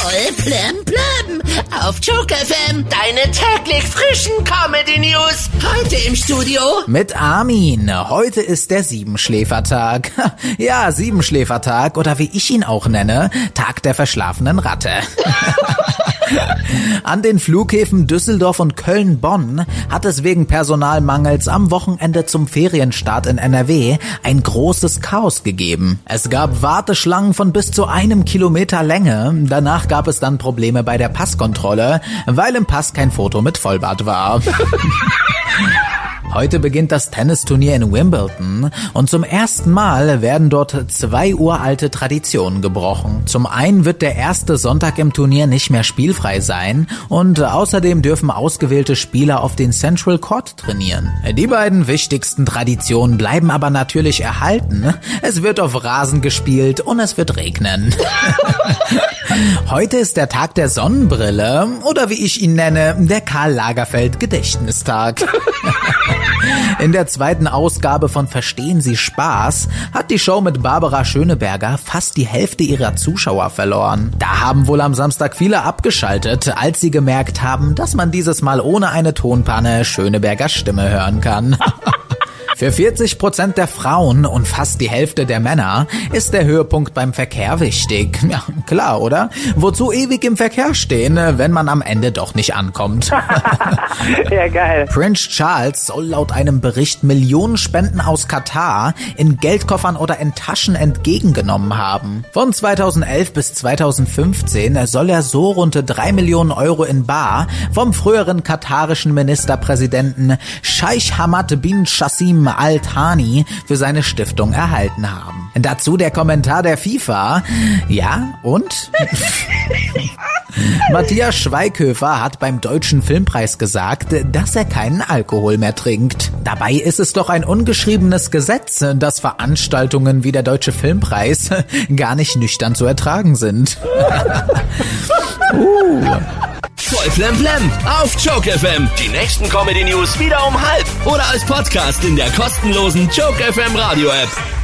Voll plem plem. Auf Joke FM. Deine täglich frischen Comedy News. Heute im Studio. Mit Armin. Heute ist der Siebenschläfertag. Ja, Siebenschläfertag oder wie ich ihn auch nenne, Tag der verschlafenen Ratte. An den Flughäfen Düsseldorf und Köln-Bonn hat es wegen Personalmangels am Wochenende zum Ferienstart in NRW ein großes Chaos gegeben. Es gab Warteschlangen von bis zu einem Kilometer Länge. Danach gab es dann Probleme bei der Passkontrolle, weil im Pass kein Foto mit Vollbart war. Heute beginnt das Tennisturnier in Wimbledon und zum ersten Mal werden dort zwei uralte Traditionen gebrochen. Zum einen wird der erste Sonntag im Turnier nicht mehr spielfrei sein und außerdem dürfen ausgewählte Spieler auf den Central Court trainieren. Die beiden wichtigsten Traditionen bleiben aber natürlich erhalten. Es wird auf Rasen gespielt und es wird regnen. Heute ist der Tag der Sonnenbrille oder wie ich ihn nenne, der Karl Lagerfeld Gedächtnistag. In der zweiten Ausgabe von Verstehen Sie Spaß hat die Show mit Barbara Schöneberger fast die Hälfte ihrer Zuschauer verloren. Da haben wohl am Samstag viele abgeschaltet, als sie gemerkt haben, dass man dieses Mal ohne eine Tonpanne Schönebergers Stimme hören kann. Für 40 Prozent der Frauen und fast die Hälfte der Männer ist der Höhepunkt beim Verkehr wichtig. Ja, klar, oder? Wozu ewig im Verkehr stehen, wenn man am Ende doch nicht ankommt? ja, geil. Prince Charles soll laut einem Bericht Millionen Spenden aus Katar in Geldkoffern oder in Taschen entgegengenommen haben. Von 2011 bis 2015 soll er so rund drei Millionen Euro in Bar vom früheren katarischen Ministerpräsidenten Scheich Hamad bin Shassim Al-Thani für seine Stiftung erhalten haben. Dazu der Kommentar der FIFA. Ja, und? Matthias Schweighöfer hat beim Deutschen Filmpreis gesagt, dass er keinen Alkohol mehr trinkt. Dabei ist es doch ein ungeschriebenes Gesetz, dass Veranstaltungen wie der Deutsche Filmpreis gar nicht nüchtern zu ertragen sind. uh. Voll Flem Flem auf Joke FM. Die nächsten Comedy News wieder um halb oder als Podcast in der kostenlosen Joke FM Radio App.